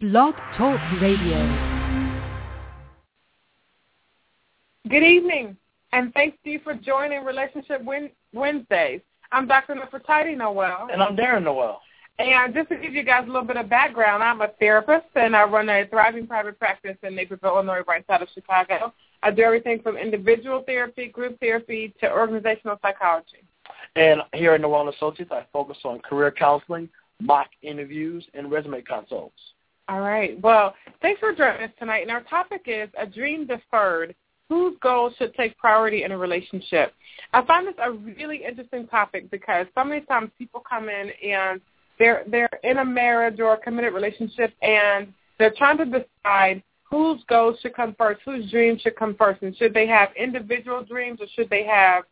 Blog Talk Radio. Good evening, and thanks to you for joining Relationship Wednesdays. I'm Dr. Nefertiti Noel. And I'm Darren Noel. And just to give you guys a little bit of background, I'm a therapist, and I run a thriving private practice in Naperville, Illinois, right side of Chicago. I do everything from individual therapy, group therapy, to organizational psychology. And here at Noel Associates, I focus on career counseling, mock interviews, and resume consults. All right. Well, thanks for joining us tonight. And our topic is a dream deferred. Whose goals should take priority in a relationship? I find this a really interesting topic because so many times people come in and they're they're in a marriage or a committed relationship and they're trying to decide whose goals should come first, whose dreams should come first, and should they have individual dreams or should they have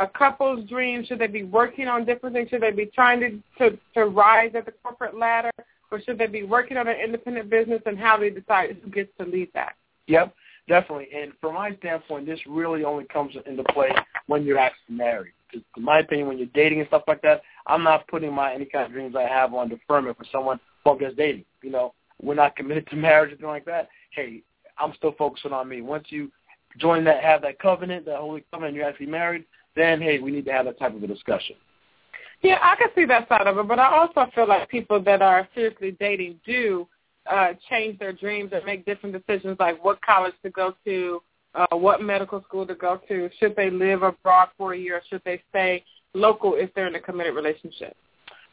a couple's dreams? Should they be working on different things? Should they be trying to, to, to rise at the corporate ladder? Or should they be working on an independent business and how they decide who gets to lead that? Yep, definitely. And from my standpoint, this really only comes into play when you're actually married. Because in my opinion, when you're dating and stuff like that, I'm not putting my any kind of dreams I have on deferment for someone just dating. You know, we're not committed to marriage or anything like that. Hey, I'm still focusing on me. Once you join that, have that covenant, that holy covenant, you're actually married, then hey, we need to have that type of a discussion. Yeah, I can see that side of it, but I also feel like people that are seriously dating do uh, change their dreams and make different decisions, like what college to go to, uh, what medical school to go to, should they live abroad for a year, should they stay local if they're in a committed relationship.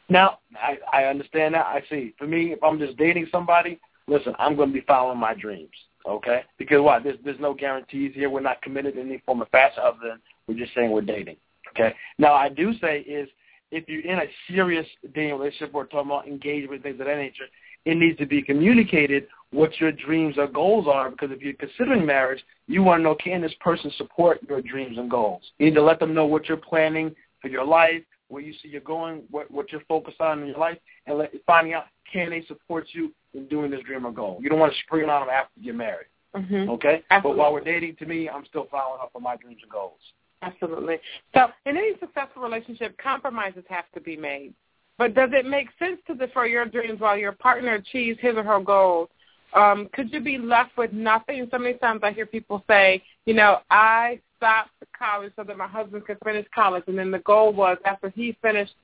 Now, I, I understand that. I see. For me, if I'm just dating somebody, listen, I'm going to be following my dreams, okay? Because why? There's, there's no guarantees here. We're not committed in any form of fashion other than we're just saying we're dating, okay? Now, I do say is if you're in a serious dating relationship or talking about engagement, things of that nature, it needs to be communicated what your dreams or goals are because if you're considering marriage, you want to know can this person support your dreams and goals. You need to let them know what you're planning for your life, where you see you're going, what, what you're focused on in your life, and let, finding out can they support you in doing this dream or goal. You don't want to spring on them after you're married. Mm-hmm. Okay? Absolutely. But while we're dating, to me, I'm still following up on my dreams and goals. Absolutely. So in any successful relationship, compromises have to be made. But does it make sense to defer your dreams while your partner achieves his or her goals? Um, could you be left with nothing? So many times I hear people say, you know, I stopped college so that my husband could finish college, and then the goal was after he finished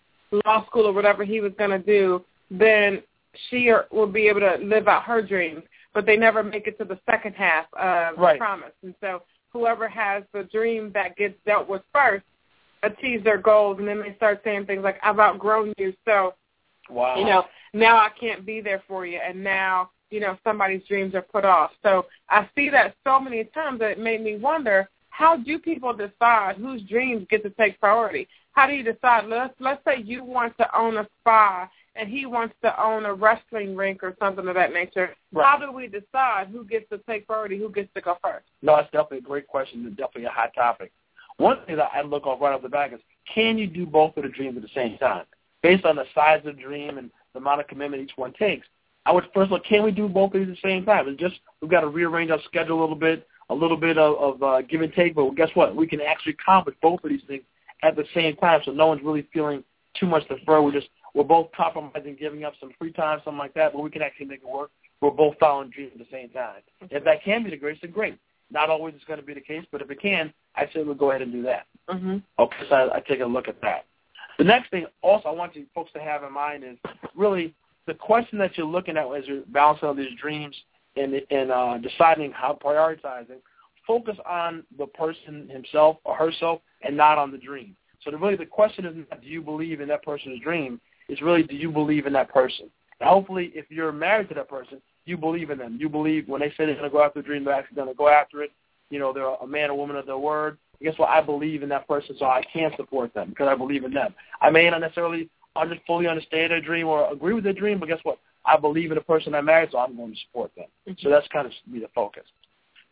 law school or whatever he was going to do, then she or, will be able to live out her dreams. But they never make it to the second half of right. the promise. And so whoever has the dream that gets dealt with first achieves their goals, and then they start saying things like, "I've outgrown you, so wow. you know now I can't be there for you," and now you know somebody's dreams are put off. So I see that so many times that it made me wonder how do people decide whose dreams get to take priority? How do you decide? Let's let's say you want to own a spa and he wants to own a wrestling rink or something of that nature. Right. How do we decide who gets to take priority, who gets to go first? No, it's definitely a great question and definitely a hot topic. One thing that I look off right off the back is can you do both of the dreams at the same time? Based on the size of the dream and the amount of commitment each one takes, I would first look, can we do both of these at the same time? It's just we've got to rearrange our schedule a little bit, a little bit of, of uh, give and take, but guess what? We can actually accomplish both of these things at the same time, so no one's really feeling too much defer. We're just we're both compromising, giving up some free time, something like that, but we can actually make it work. We're both following dreams at the same time. If that can be the case, then great. Not always it's going to be the case, but if it can, I say we'll go ahead and do that. Mm-hmm. Okay, so I, I take a look at that. The next thing also I want you folks to have in mind is really the question that you're looking at as you're balancing all these dreams and, and uh, deciding how prioritizing. Focus on the person himself or herself and not on the dream. So the, really the question is not do you believe in that person's dream? It's really do you believe in that person? And hopefully if you're married to that person, you believe in them. You believe when they say they're going to go after a dream, they're actually going to go after it. You know, they're a man or woman of their word. And guess what? I believe in that person, so I can support them because I believe in them. I may not necessarily under, fully understand their dream or agree with their dream, but guess what? I believe in the person I married, so I'm going to support them. Mm-hmm. So that's kind of be the focus.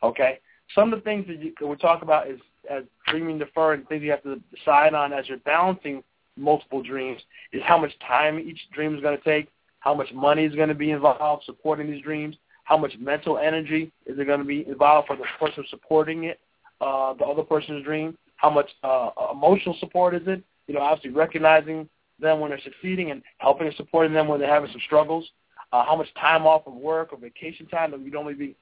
Okay? Some of the things that, you, that we talk about is as dreaming defer and things you have to decide on as you're balancing multiple dreams is how much time each dream is going to take, how much money is going to be involved supporting these dreams, how much mental energy is it going to be involved for the person supporting it, uh, the other person's dream, how much uh, emotional support is it, you know, obviously recognizing them when they're succeeding and helping and supporting them when they're having some struggles. uh, how much time off of work or vacation time that we normally be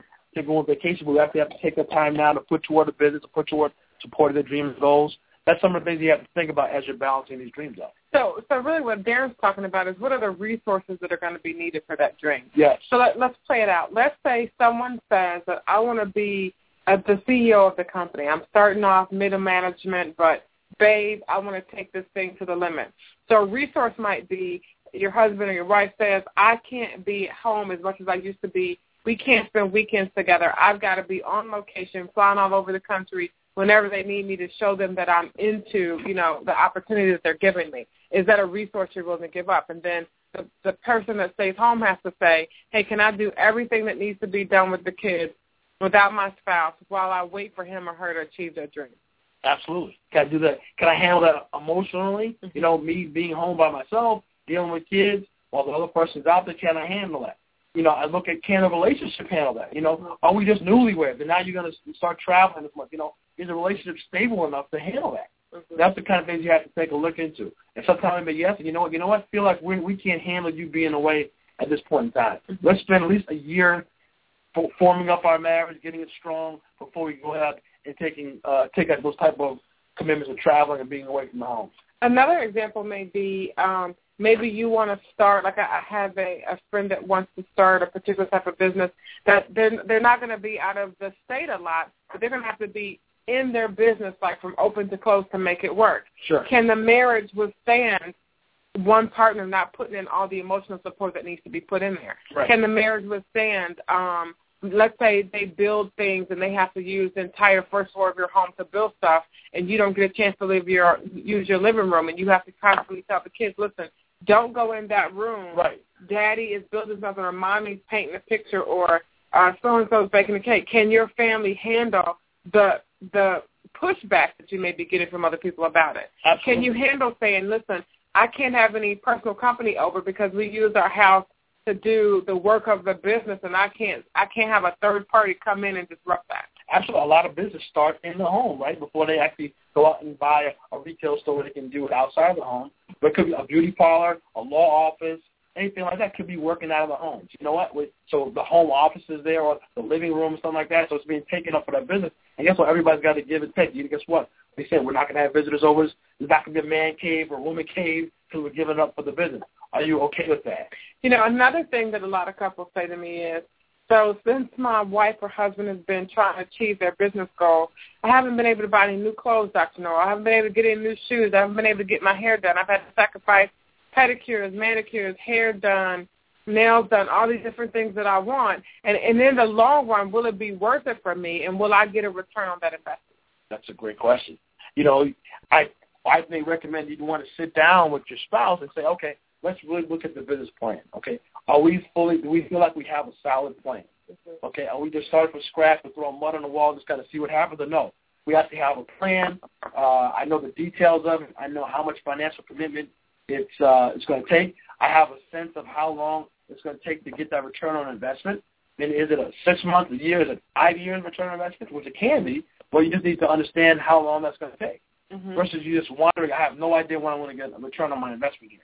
go on vacation, but we actually have to take the time now to put toward the business, to put toward supporting the dreams and goals. That's some of the things you have to think about as you're balancing these dreams out. So, so really, what Darren's talking about is what are the resources that are going to be needed for that dream? Yes. So let, let's play it out. Let's say someone says that I want to be uh, the CEO of the company. I'm starting off middle management, but babe, I want to take this thing to the limit. So a resource might be your husband or your wife says, I can't be at home as much as I used to be. We can't spend weekends together. I've got to be on location, flying all over the country whenever they need me to show them that I'm into, you know, the opportunity that they're giving me. Is that a resource you're willing to give up? And then the, the person that stays home has to say, hey, can I do everything that needs to be done with the kids without my spouse while I wait for him or her to achieve their dream? Absolutely. Can I do that? Can I handle that emotionally? Mm-hmm. You know, me being home by myself, dealing with kids, while the other person's out there, can I handle that? You know, I look at can a relationship handle that? You know, are we just newlyweds and now you're going to start traveling this month? You know, is the relationship stable enough to handle that? Mm-hmm. That's the kind of things you have to take a look into. And sometimes, but yes, and you know what? You know what? I feel like we we can't handle you being away at this point in time. Mm-hmm. Let's spend at least a year forming up our marriage, getting it strong before we go ahead and taking uh, take out those type of commitments of traveling and being away from the home. Another example may be um, maybe you want to start. Like I have a, a friend that wants to start a particular type of business that they're they're not going to be out of the state a lot, but they're going to have to be in their business, like from open to close, to make it work. Sure. Can the marriage withstand one partner not putting in all the emotional support that needs to be put in there? Right. Can the marriage withstand? um let's say they build things and they have to use the entire first floor of your home to build stuff and you don't get a chance to live your use your living room and you have to constantly tell the kids, listen, don't go in that room. Right. Daddy is building something or mommy's painting a picture or uh so and so's baking a cake. Can your family handle the the pushback that you may be getting from other people about it? Absolutely. Can you handle saying, Listen, I can't have any personal company over because we use our house to do the work of the business, and I can't I can't have a third party come in and disrupt that. Absolutely, a lot of business start in the home, right? Before they actually go out and buy a, retail store, they can do it outside the home. But it could be a beauty parlor, a law office, anything like that could be working out of the home. You know what? So the home office is there, or the living room, or something like that. So it's being taken up for that business. And guess what? Everybody's got to give and take. You guess what? They said we're not going to have visitors over. There's not going to be a man cave or woman cave because we're giving up for the business. Are you okay with that? You know, another thing that a lot of couples say to me is, so since my wife or husband has been trying to achieve their business goal, I haven't been able to buy any new clothes, Dr. Noel. I haven't been able to get any new shoes. I haven't been able to get my hair done. I've had to sacrifice pedicures, manicures, hair done, nails done, all these different things that I want. And, and in the long run, will it be worth it for me, and will I get a return on that investment? That's a great question. You know, I I may recommend you want to sit down with your spouse and say, okay, let's really look at the business plan. Okay, are we fully? Do we feel like we have a solid plan? Mm-hmm. Okay, are we just starting from scratch and throwing mud on the wall, just kind of see what happens? Or no, we have to have a plan. Uh, I know the details of it. I know how much financial commitment it's uh, it's going to take. I have a sense of how long it's going to take to get that return on investment. Then is it a six months, a year, is it five years return on investment, which it can be, but you just need to understand how long that's going to take. Mm-hmm. Versus you just wondering, I have no idea when I'm going to get a return on my investment here.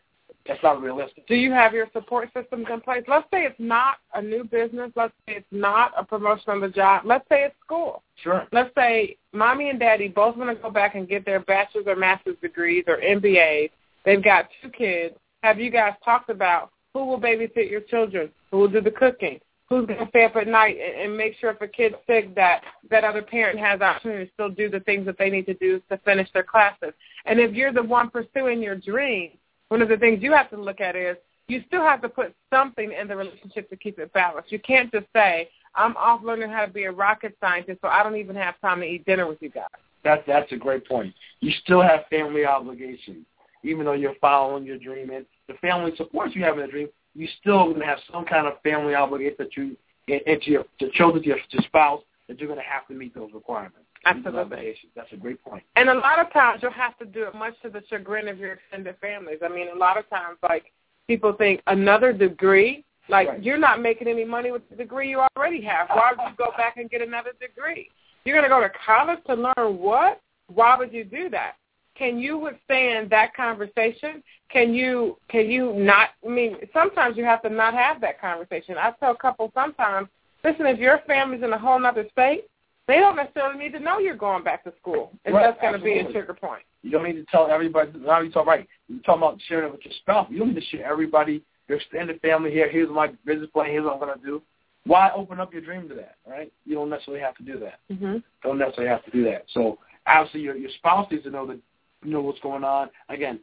That's not realistic. Do you have your support systems in place? Let's say it's not a new business. Let's say it's not a promotion on the job. Let's say it's school. Sure. Let's say mommy and daddy both want to go back and get their bachelor's or master's degrees or MBAs. They've got two kids. Have you guys talked about who will babysit your children? Who will do the cooking? Who's going to stay up at night and, and make sure if a kid's sick that that other parent has opportunity to still do the things that they need to do to finish their classes? And if you're the one pursuing your dream, one of the things you have to look at is you still have to put something in the relationship to keep it balanced. You can't just say, I'm off learning how to be a rocket scientist, so I don't even have time to eat dinner with you guys. That's that's a great point. You still have family obligations, even though you're following your dream, and the family supports you having a dream. You still going to have some kind of family obligation that you and to your to children, to your to spouse, that you're going to have to meet those requirements. Absolutely. That's a great point. And a lot of times you'll have to do it much to the chagrin of your extended families. I mean, a lot of times, like, people think another degree, like, right. you're not making any money with the degree you already have. Why would you go back and get another degree? You're going to go to college to learn what? Why would you do that? Can you withstand that conversation? Can you can you not? I mean, sometimes you have to not have that conversation. I tell couples sometimes, listen, if your family's in a whole other state, they don't necessarily need to know you're going back to school, and Right, that's going to be a trigger point. You don't need to tell everybody. Now you talk right. You talk about sharing it with your spouse. You don't need to share everybody, your extended family here. Here's my business plan. Here's what I'm going to do. Why open up your dream to that? Right? You don't necessarily have to do that. Mm-hmm. Don't necessarily have to do that. So obviously your your spouse needs to know that you know what's going on. Again,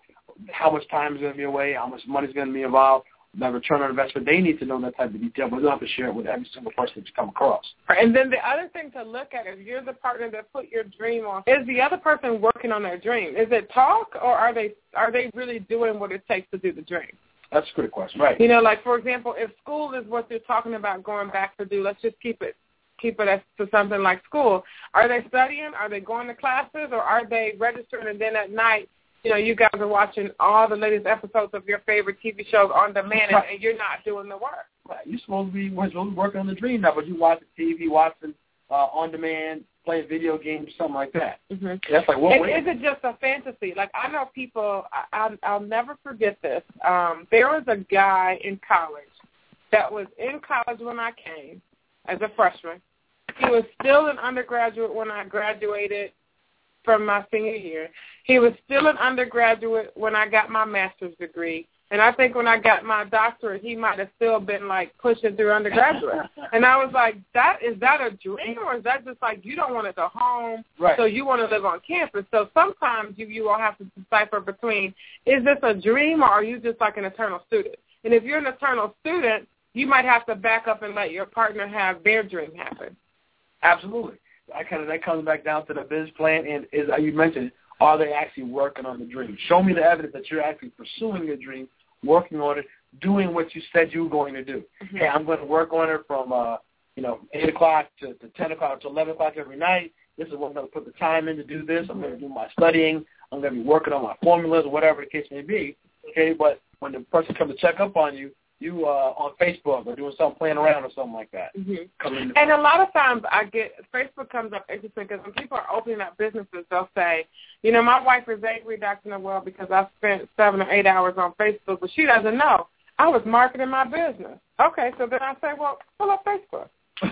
how much time is going to be away, how much money is going to be involved, the return on investment. They need to know that type of detail, but they don't have to share it with every single person that you come across. And then the other thing to look at is you're the partner that put your dream on. Is the other person working on their dream? Is it talk or are they are they really doing what it takes to do the dream? That's a good question, right? You know, like for example, if school is what they're talking about going back to do, let's just keep it keep it as to something like school. Are they studying? Are they going to classes or are they registering and then at night you know, you guys are watching all the latest episodes of your favorite TV shows on demand, and, and you're not doing the work. Right. You're supposed to be we're supposed to be working on the dream now, but you watching TV, watching uh, on demand, playing video games, something like that. Mm-hmm. That's like what? And is it just a fantasy? Like I know people. I, I'll, I'll never forget this. Um, there was a guy in college that was in college when I came as a freshman. He was still an undergraduate when I graduated from my senior year. He was still an undergraduate when I got my master's degree. And I think when I got my doctorate, he might have still been like pushing through undergraduate. and I was like, that is that a dream or is that just like you don't want to go home, Right. so you want to live on campus? So sometimes you you all have to decipher between is this a dream or are you just like an eternal student? And if you're an eternal student, you might have to back up and let your partner have their dream happen. Absolutely. I kind of that comes back down to the business plan, and is you mentioned, are they actually working on the dream? Show me the evidence that you're actually pursuing your dream, working on it, doing what you said you were going to do. Mm-hmm. Hey, I'm going to work on it from uh, you know eight o'clock to, to ten o'clock to eleven o'clock every night. This is what I'm going to put the time in to do this. I'm going to do my studying. I'm going to be working on my formulas or whatever the case may be. Okay, but when the person comes to check up on you, you uh, on Facebook or doing something, playing around or something like that. Mm-hmm. And a lot of times I get Facebook comes up interesting because when people are opening up businesses, they'll say, you know, my wife is angry, Dr. Noel, because I spent seven or eight hours on Facebook, but she doesn't know. I was marketing my business. Okay, so then I say, well, pull up Facebook.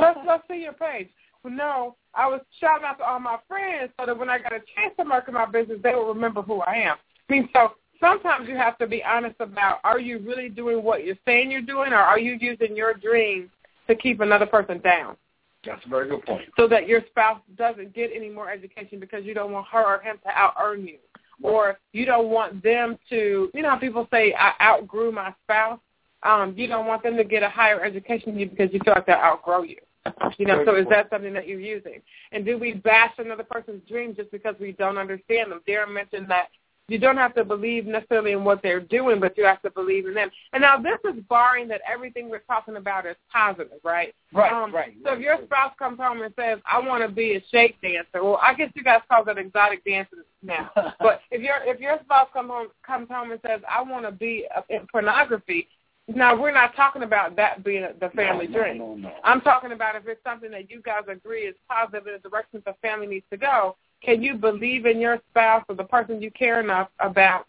let's let's see your page. Well, no, I was shouting out to all my friends so that when I got a chance to market my business, they will remember who I am. I mean, so sometimes you have to be honest about are you really doing what you're saying you're doing, or are you using your dreams to keep another person down That's a very good point. so that your spouse doesn't get any more education because you don't want her or him to out earn you, or you don't want them to. You know how people say I outgrew my spouse. Um, you don't want them to get a higher education than you because you feel like they'll outgrow you. You know, so is that something that you're using? And do we bash another person's dream just because we don't understand them? Darren mentioned that you don't have to believe necessarily in what they're doing, but you have to believe in them. And now this is barring that everything we're talking about is positive, right? Right, Um, right. So if your spouse comes home and says, "I want to be a shake dancer," well, I guess you guys call that exotic dancing now. but if your if your spouse comes home comes home and says, "I want to be in pornography," now we're not talking about that being the family no, dream. No, no. I'm talking about if it's something that you guys agree is positive in the direction the family needs to go. Can you believe in your spouse or the person you care enough about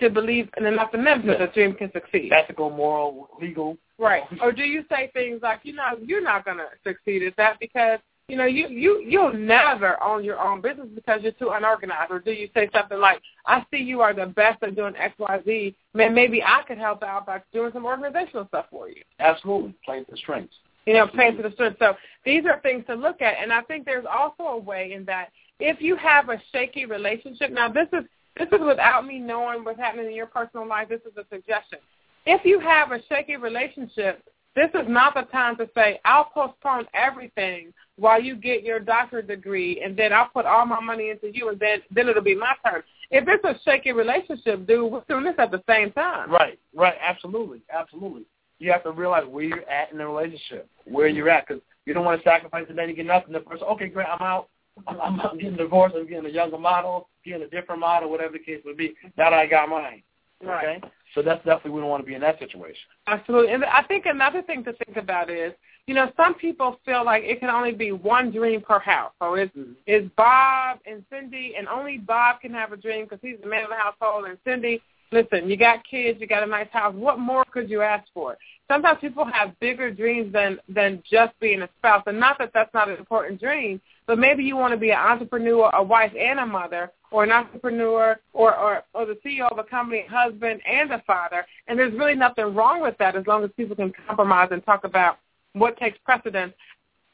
to believe in enough in them so the dream can succeed? Ethical, moral, legal. Right. Or do you say things like, you know, you're not going to succeed at that because, you know, you, you, you'll never own your own business because you're too unorganized? Or do you say something like, I see you are the best at doing X, Y, Z. Man, maybe I could help out by doing some organizational stuff for you. Absolutely. Playing to the strengths. You know, paying to the strength. So these are things to look at. And I think there's also a way in that if you have a shaky relationship, now this is this is without me knowing what's happening in your personal life. This is a suggestion. If you have a shaky relationship, this is not the time to say, I'll postpone everything while you get your doctorate degree and then I'll put all my money into you and then, then it'll be my turn. If it's a shaky relationship, dude, we're doing this at the same time. Right, right. Absolutely, absolutely. You have to realize where you're at in the relationship, where you're at, because you don't want to sacrifice and then you get nothing. The person, okay, great, I'm out. I'm, I'm, getting divorced. I'm getting a younger model, getting a different model, whatever the case would be. Now that I got mine. Right. Okay, so that's definitely we don't want to be in that situation. Absolutely. And I think another thing to think about is, you know, some people feel like it can only be one dream per house. So it's Mhm. it's Bob and Cindy, and only Bob can have a dream because he's the man of the household. And Cindy, listen, you got kids, you got a nice house. What more could you ask for? Sometimes people have bigger dreams than than just being a spouse, and not that that's not an important dream, but maybe you want to be an entrepreneur, a wife, and a mother, or an entrepreneur, or or or the CEO of a company, husband, and a father. And there's really nothing wrong with that as long as people can compromise and talk about what takes precedence.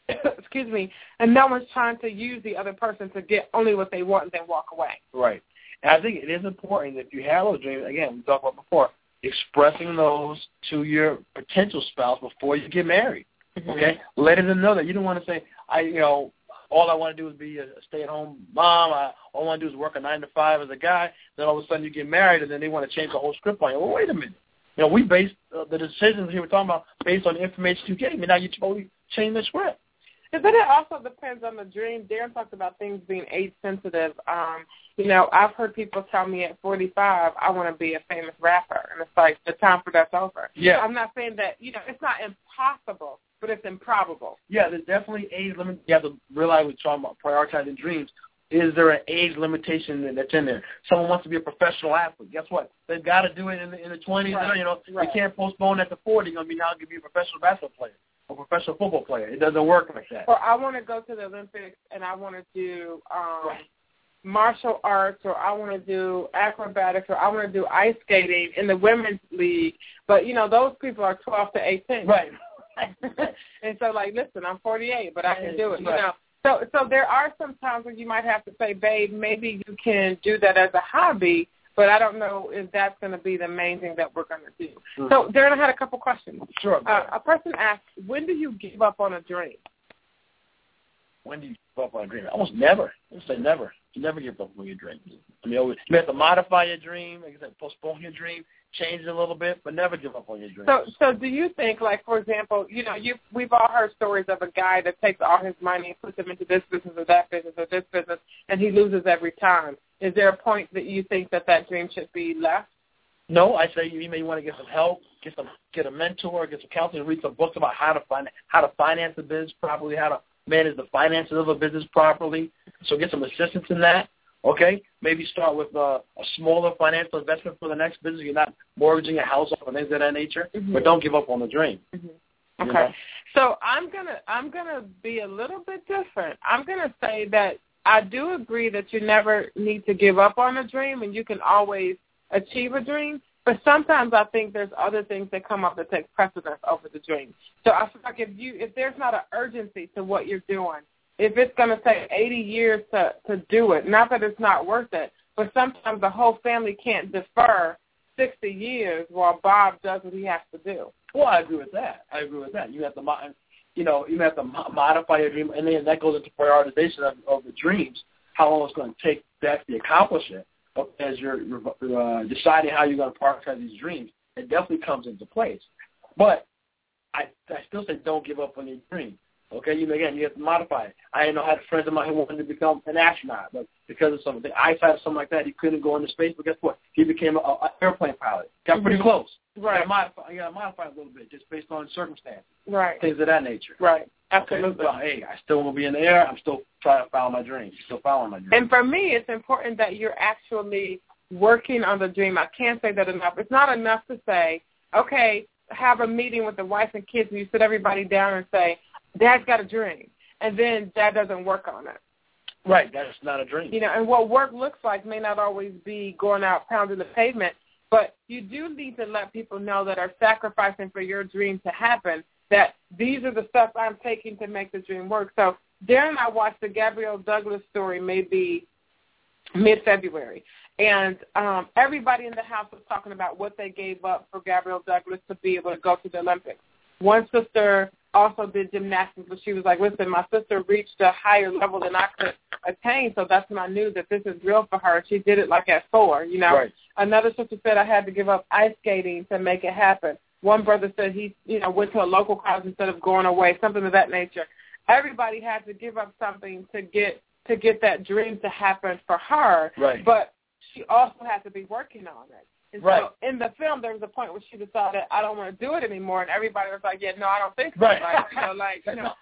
excuse me, and no one's trying to use the other person to get only what they want and then walk away. Right. And I think it is important if you have those dreams. Again, we talked about before expressing those to your potential spouse before you get married. Mm-hmm. Okay, letting them know that you don't want to say, I, you know, all I want to do is be a stay-at-home mom. I, all I want to do is work a nine to five as a guy. Then all of a sudden you get married, and then they want to change the whole script on you. Well, wait a minute. You know, we based uh, the decisions here we're talking about based on the information you gave me. Now you totally changed the script. And then it also depends on the dream. Darren talked about things being age sensitive. Um, you know, I've heard people tell me at 45, I want to be a famous rapper, and it's like the time for that's over. Yeah. I'm not saying that you know it's not impossible, but it's improbable. Yeah, there's definitely age limit. You have to realize we're talking about prioritizing dreams. Is there an age limitation that's in there? Someone wants to be a professional athlete. Guess what? They've got to do it in the in the 20s. Right. You know, Right. you can't postpone at the 40. You're going to be now going to be a professional basketball player or professional football player. It doesn't work like that. Or I want to go to the Olympics and I want to do um, Right. martial arts, or I want to do acrobatics, or I want to do ice skating in the women's league. But you know, those people are 12 to 18. Right. and so like, listen, I'm 48, but I can do it. You know. So so there are some times where you might have to say, babe, maybe you can do that as a hobby, but I don't know if that's going to be the main thing that we're going to do. Mhm. So Darren, I had a couple questions. Sure. Uh, a person asked, when do you give up on a dream? When do you give up on a dream? Almost never. I say never. You never give up on your dreams. I mean, always, you have to modify your dream. Like I said, postpone your dream, change it a little bit, but never give up on your dream. So, so do you think, like, for example, you know, you we've all heard stories of a guy that takes all his money and puts them into this business or that business or this business, and he loses every time. Is there a point that you think that that dream should be left? No, I say you may want to get some help, get some get a mentor, get some counseling, read some books about how to find how to finance a business properly, how to manage the finances of a business properly. So get some assistance in that. Okay, maybe start with uh, a smaller financial investment for the next business. You're not mortgaging a house or things of that nature, Mhm. but don't give up on the dream. Mm-hmm. You Okay. know? So I'm gonna I'm gonna be a little bit different. I'm gonna say that I do agree that you never need to give up on a dream, and you can always achieve a dream. But sometimes I think there's other things that come up that take precedence over the dream. So I feel like if you if there's not an urgency to what you're doing, if it's going to take 80 years to to do it, not that it's not worth it, but sometimes the whole family can't defer 60 years while Bob does what he has to do. Well, I agree with that. I agree with that. You have to, you know, you have to mo- modify your dream, and then that goes into prioritization of, of the dreams. How long it's going to take to actually accomplish it, as you're, uh, deciding how you're going to prioritize these dreams. It definitely comes into place. But I, I still say don't give up on your dream. Okay, you know, again, you have to modify it. I know I had friends of mine who wanted to become an astronaut, but because of something, eyesight or something like that, he couldn't go into space. But guess what? He became an airplane pilot. Got pretty Mhm. close. Right. You modify, you gotta modify it a little bit just based on circumstances, Right. things of that nature. Right. Okay? Absolutely. Well, hey, I still want to be in the air. I'm still trying to follow my dreams. Still following my dreams. And for me, it's important that you're actually working on the dream. I can't say that enough. It's not enough to say, okay, have a meeting with the wife and kids, and you sit everybody down and say, Dad's got a dream, and then Dad doesn't work on it. right, that's not a dream. You know, and what work looks like may not always be going out pounding the pavement, but you do need to let people know that are sacrificing for your dream to happen that these are the steps I'm taking to make the dream work. So Darren and I watched the Gabrielle Douglas story maybe mid-February, and um, everybody in the house was talking about what they gave up for Gabrielle Douglas to be able to go to the Olympics. One sister also did gymnastics, but she was like, listen, my sister reached a higher level than I could attain, so that's when I knew that this is real for her. She did it like at four, you know. Right. Another sister said I had to give up ice skating to make it happen. One brother said he, you know, went to a local college instead of going away, something of that nature. Everybody had to give up something to get to get that dream to happen for her. Right. But she also had to be working on it. And Right. so in the film, there was a point where she decided I don't want to do it anymore, and everybody was like, "Yeah, no, I don't think so." Right. Like, you know, like you know,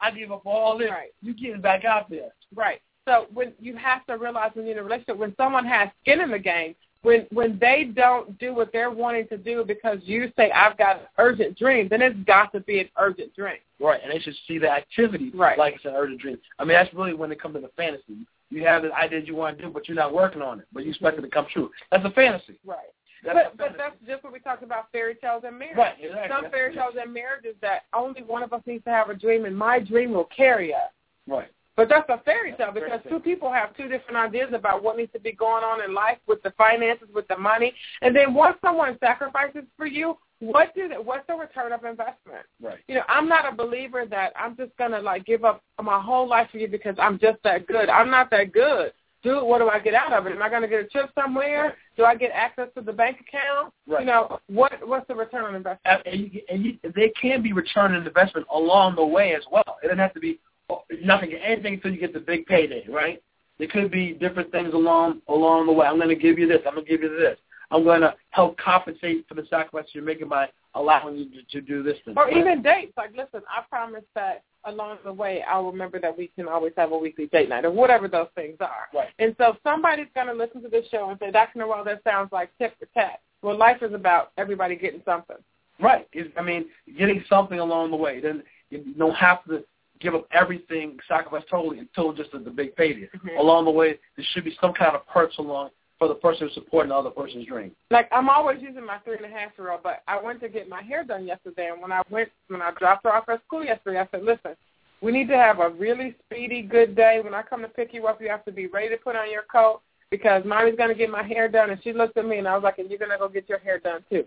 I give up all this. Right. You getting back out there. Right. So when you have to realize when you're in a relationship, when someone has skin in the game, when when they don't do what they're wanting to do because you say I've got an urgent dream, then it's got to be an urgent dream. Right, and they should see the activity Right. like it's an urgent dream. I mean, that's really when it comes to the fantasy. You have the idea you want to do, but you're not working on it, but you expect it to come true. That's a fantasy. Right. That's but but that's just what we talked about fairy tales and marriage. Right, exactly. Some fairy tales and marriages that only one of us needs to have a dream, and my dream will carry us. Right. But that's a fairy tale That's because fairy two people have two different ideas about what needs to be going on in life with the finances, with the money, and then once someone sacrifices for you, what do they, what's the return of investment? Right. You know, I'm not a believer that I'm just gonna like give up my whole life for you because I'm just that good. I'm not that good. Dude, what do I get out of it? Am I gonna get a trip somewhere? Do I get access to the bank account? Right. You know, what what's the return on investment? And, and, you, and you, they can be return on investment along the way as well. It doesn't have to be oh, nothing, anything until you get the big payday, right? There could be different things along along the way. I'm going to give you this. I'm going to give you this. I'm going to help compensate for the sacrifice you're making by allowing you to, to do this. Thing. Or even dates. Like, listen, I promise that along the way I'll remember that we can always have a weekly date night or whatever those things are. Right. And so somebody's going to listen to this show and say, Dr. Noel, that sounds like tip for tat. Well, life is about everybody getting something. Right. It's, I mean, getting something along the way. Then you don't have to give up everything, sacrifice totally until just at the big payday. Mhm. Along the way, there should be some kind of perks along for the person who's supporting the other person's dream. Like I'm always using my three and a half year old, but I went to get my hair done yesterday, and when I went, when I dropped her off at school yesterday, I said, "Listen, we need to have a really speedy, good day. When I come to pick you up, you have to be ready to put on your coat because mommy's gonna get my hair done." And she looked at me, and I was like, "And you're gonna go get your hair done too."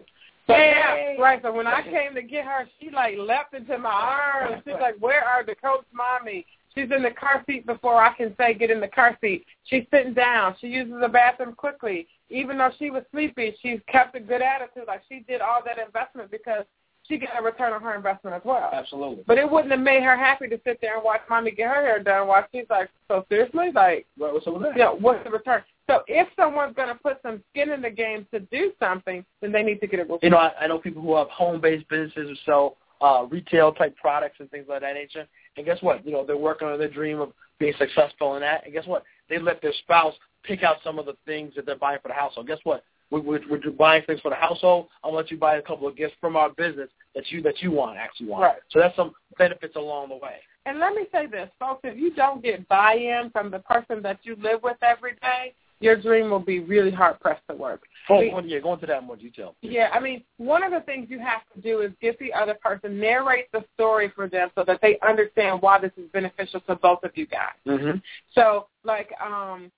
So yeah, right. So when I came to get her, she like leapt into my arms. She's like, "Where are the coats, mommy?" She's in the car seat before I can say get in the car seat. She's sitting down. She uses the bathroom quickly. Even though she was sleepy, she's kept a good attitude. Like she did all that investment because she got a return on her investment as well. Absolutely. But it wouldn't have made her happy to sit there and watch mommy get her hair done while she's like, so seriously? Like, Right, what's up with that? you know, what's the return? So if someone's going to put some skin in the game to do something, then they need to get it You know, I, I know people who have home-based businesses who sell uh, retail-type products and things like that nature. And guess what? You know, they're working on their dream of being successful in that. And guess what? They let their spouse pick out some of the things that they're buying for the household. Guess what? We're, we're, we're buying things for the household. I'll let you buy a couple of gifts from our business that you that you want actually want. Right. So that's some benefits along the way. And let me say this, folks, if you don't get buy-in from the person that you live with every day, your dream will be really hard-pressed to work. Oh, We- yeah, go into that in more detail. Yeah, I mean, one of the things you have to do is get the other person, narrate the story for them so that they understand why this is beneficial to both of you guys. Mm-hmm. So, like, um,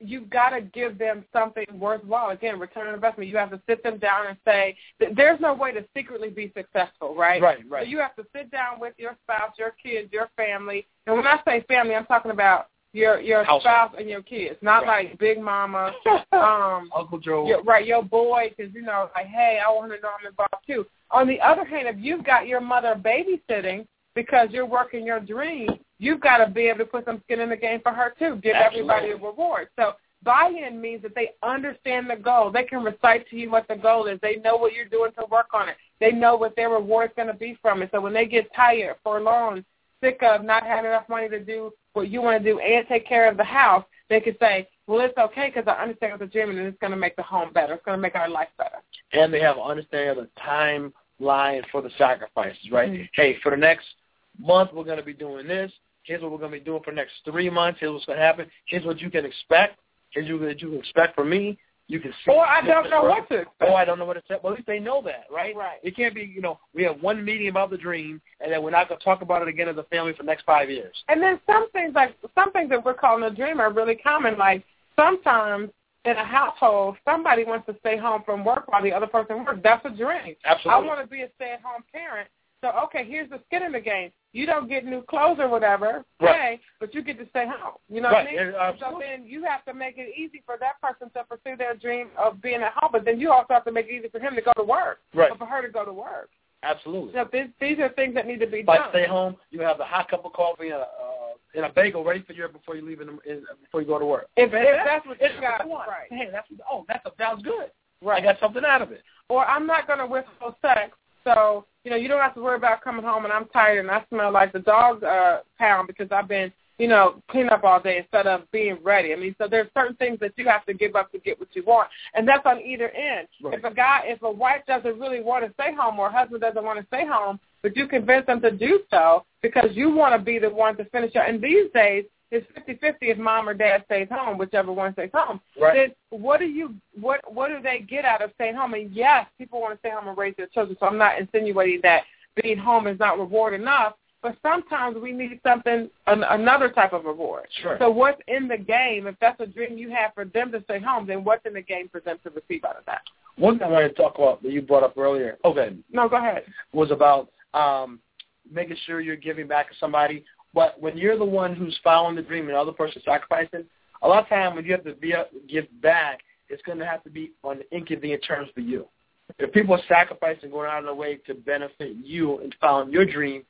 you've got to give them something worthwhile. Again, return on investment. You have to sit them down and say, there's no way to secretly be successful, right? Right, right. So you have to sit down with your spouse, your kids, your family. And when I say family, I'm talking about your your spouse and your kids, not Right. like Big Mama, um, Uncle Joe. your, right, your boy, because you know, like, hey, I want to know I'm involved too. On the other hand, if you've got your mother babysitting because you're working your dream, you've got to be able to put some skin in the game for her too. Give Absolutely. everybody a reward. So buy-in means that they understand the goal. They can recite to you what the goal is. They know what you're doing to work on it. They know what their reward's going to be from it. So when they get tired, forlorn, sick of not having enough money to do what you want to do and take care of the house, they can say, well, it's okay because I understand what the dream and it's going to make the home better. It's going to make our life better. and they have an understanding of the timeline for the sacrifices, right? Mhm. Hey, for the next month, we're going to be doing this. Here's what we're going to be doing for the next three months. Here's what's going to happen. Here's what you can expect. Here's what you can expect from me. You can see. Or I don't know what to expect. Oh, I don't know what to say. Well, at least they know that, right? Right. It can't be, you know, we have one meeting about the dream, and then we're not going to talk about it again as a family for the next five years. And then some things like some things that we're calling a dream are really common. Like sometimes in a household, somebody wants to stay home from work while the other person works. That's a dream. Absolutely. I want to be a stay-at-home parent. So okay, here's the skin in the game. You don't get new clothes or whatever, Right. okay, but you get to stay home. You know Right, what I mean? yeah, So absolutely. then you have to make it easy for that person to pursue their dream of being at home, but then you also have to make it easy for him to go to work, Right. or for her to go to work. Absolutely. So these, these are things that need to be I done. stay home, you have a hot cup of coffee and a, uh, and a bagel ready for you before you leave in, the, in before you go to work. If, if that's what you got, want. right? Hey, that's oh, that's a, sounds good. Right. I got something out of it. Or I'm not going to withhold sex, so you know you don't have to worry about coming home and I'm tired and I smell like the dog uh, pound because I've been you know, clean up all day instead of being ready. I mean, so there's certain things that you have to give up to get what you want, and that's on either end. Right. If a guy, if a wife doesn't really want to stay home, or a husband doesn't want to stay home, but you convince them to do so because you want to be the one to finish it. And these days, it's fifty fifty if mom or dad stays home, whichever one stays home. Right. Then what do you what what do they get out of staying home? And yes, people want to stay home and raise their children. So I'm not insinuating that being home is not reward enough. But sometimes we need something, an, another type of reward. Sure. So what's in the game? If that's a dream you have for them to stay home, then what's in the game for them to receive out of that? One thing I wanted to talk about that you brought up earlier. Okay. No, go ahead. Was about um, making sure you're giving back to somebody. But when you're the one who's following the dream and the other person sacrificing, a lot of time when you have to be, give back, it's going to have to be on inconvenient terms for you. If people are sacrificing, going out of their way to benefit you and following your dream,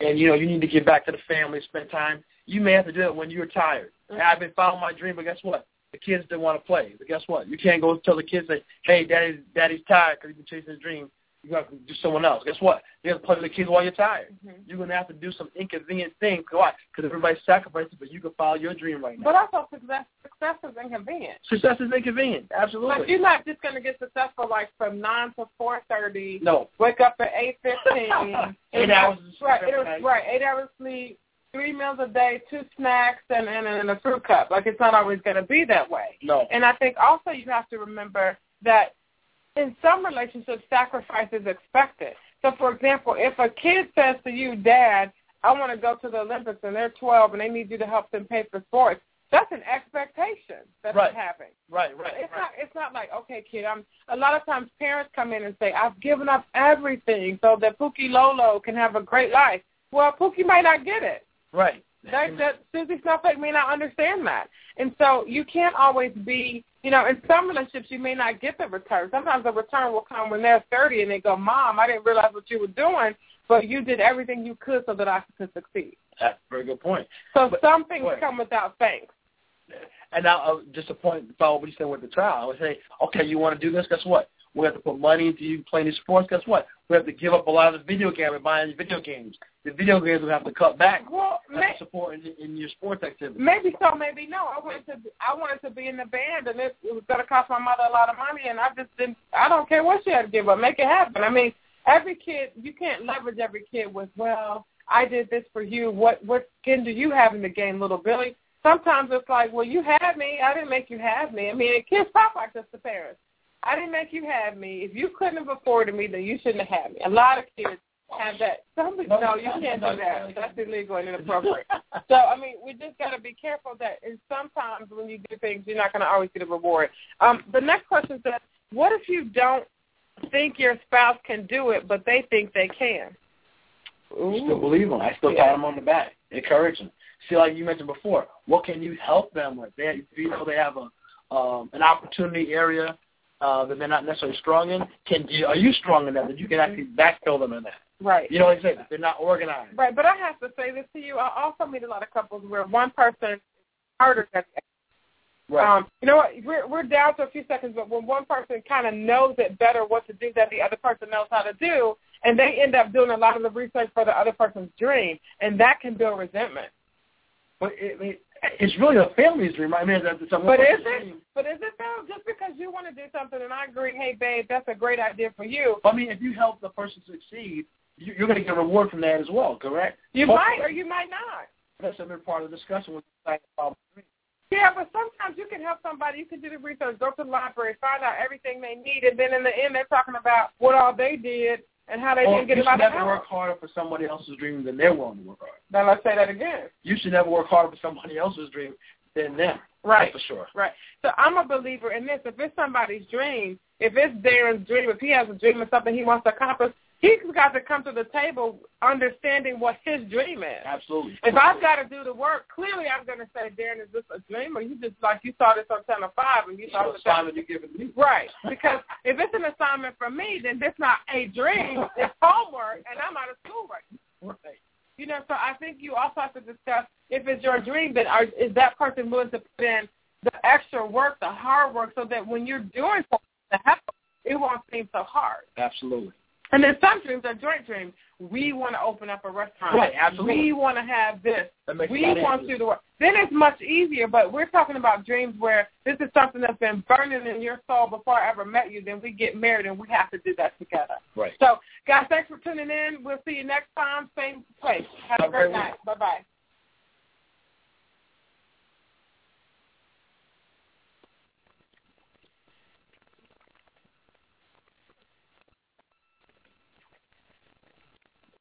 and you know you need to get back to the family, spend time. You may have to do it when you're tired. Mm-hmm. I've been following my dream, but guess what? The kids didn't want to play. But guess what? You can't go tell the kids that, hey, daddy's daddy's tired because he's been chasing his dream you have to do someone else. Guess what? You have to play with the kids while you're tired. Mm-hmm. You're going to have to do some inconvenient things. Why? Because everybody's sacrificing, but you can follow your dream right now. But also success, success is inconvenient. Success is inconvenient. Absolutely. But you're not just going to get successful like from 9 to 4.30. No. Wake up at 8.15. eight hours of Right, eight, right. Eight hours sleep, three meals a day, two snacks, and, and, and a fruit cup. Like it's not always going to be that way. No. And I think also you have to remember that in some relationships, sacrifice is expected. So, for example, if a kid says to you, Dad, I want to go to the Olympics and they're 12 and they need you to help them pay for sports, that's an expectation that's right. happening. Right, right. It's right. not. It's not like okay, kid. I'm. A lot of times, parents come in and say, "I've given up everything so that Pookie Lolo can have a great life." Well, Pookie might not get it. Right. That, that Susie Snowflake may not understand that, and so you can't always be you know, in some relationships you may not get the return. Sometimes the return will come when they're 30 and they go, Mom, I didn't realize what you were doing, but you did everything you could so that I could succeed. That's a very good point. So but, some things come without thanks. And now, uh, just a point, follow what you said with the trial. I would say, okay, you want to do this? Guess what? We have to put money into you playing these sports. Guess what? We have to give up a lot of the video game and buying any video games. The video games will have to cut back. Well, may, support in, in, your sports activity. Maybe so, maybe no. I wanted to. I wanted to be in the band, and it, it was going to cost my mother a lot of money, and I just didn't. I don't care what she had to give up. Make it happen. I mean, every kid. You can't leverage every kid with. Well, I did this for you. What what skin do you have in the game, little Billy? Sometimes it's like, well, you had me. I didn't make you have me. I mean, kids talk like this to parents. I didn't make you have me. If you couldn't have afforded me, then you shouldn't have had me. A lot of kids have that. Somebody, no, you can't do that. That's illegal and inappropriate. so, I mean, we just got to be careful that and sometimes when you do things, you're not going to always get a reward. Um, the next question says, what if you don't think your spouse can do it, but they think they can? Ooh. Still believe them. I still yeah. pat them on the back, encourage them. See, like you mentioned before, what can you help them with? They, you know, they have a um, an opportunity area uh, that they're not necessarily strong in, can you, are you strong enough that you can actually backfill them in that? Right. You know what I'm saying? They're not organized. Right, but I have to say this to you. I also meet a lot of couples where one person is harder than the Right. Um, you know what? We're we're down to a few seconds, but when one person kind of knows it better what to do that the other person knows how to do, and they end up doing a lot of the research for the other person's dream, and that can build resentment. But it, it, it's really a family's dream. I mean, that's someone. But is it? Dream. But is it though? Just because you want to do something and I agree, hey babe, that's a great idea for you. I mean, if you help the person succeed, you're going to get a reward from that as well. Correct? You Hopefully. might, or you might not. That's a big part of the discussion with the yeah, but sometimes you can help somebody. You can do the research, go to the library, find out everything they need, and then in the end, they're talking about what all they did and how they didn't get you a lot should never work harder for somebody else's dream than they're willing to work hard. Now let's say that again. You should never work harder for somebody else's dream than them. Right. That's for sure. Right. So I'm a believer in this. If it's somebody's dream, if it's Darren's dream, if he has a dream of something he wants to accomplish, he's got to come to the table understanding what his dream is. Absolutely. If I've got to do the work, clearly I'm going to say, Darren, is this a dream or you just like you saw this on Channel 5 and you saw the assignment you're giving me. Right. Because if it's an assignment for me, then it's not a dream. It's homework and I'm out of school right now. Right. You know, so I think you also have to discuss if it's your dream, then are, is that person willing to put in the extra work, the hard work, so that when you're doing something to help it won't seem so hard. Absolutely. And then some dreams are joint dreams. We want to open up a restaurant. Right, absolutely. We want to have this. We a lot of want to do the work. Then it's much easier, but we're talking about dreams where this is something that's been burning in your soul before I ever met you. Then we get married and we have to do that together. Right. So, guys, thanks for tuning in. We'll see you next time, same place. Have a Have a great great night. Bye-bye.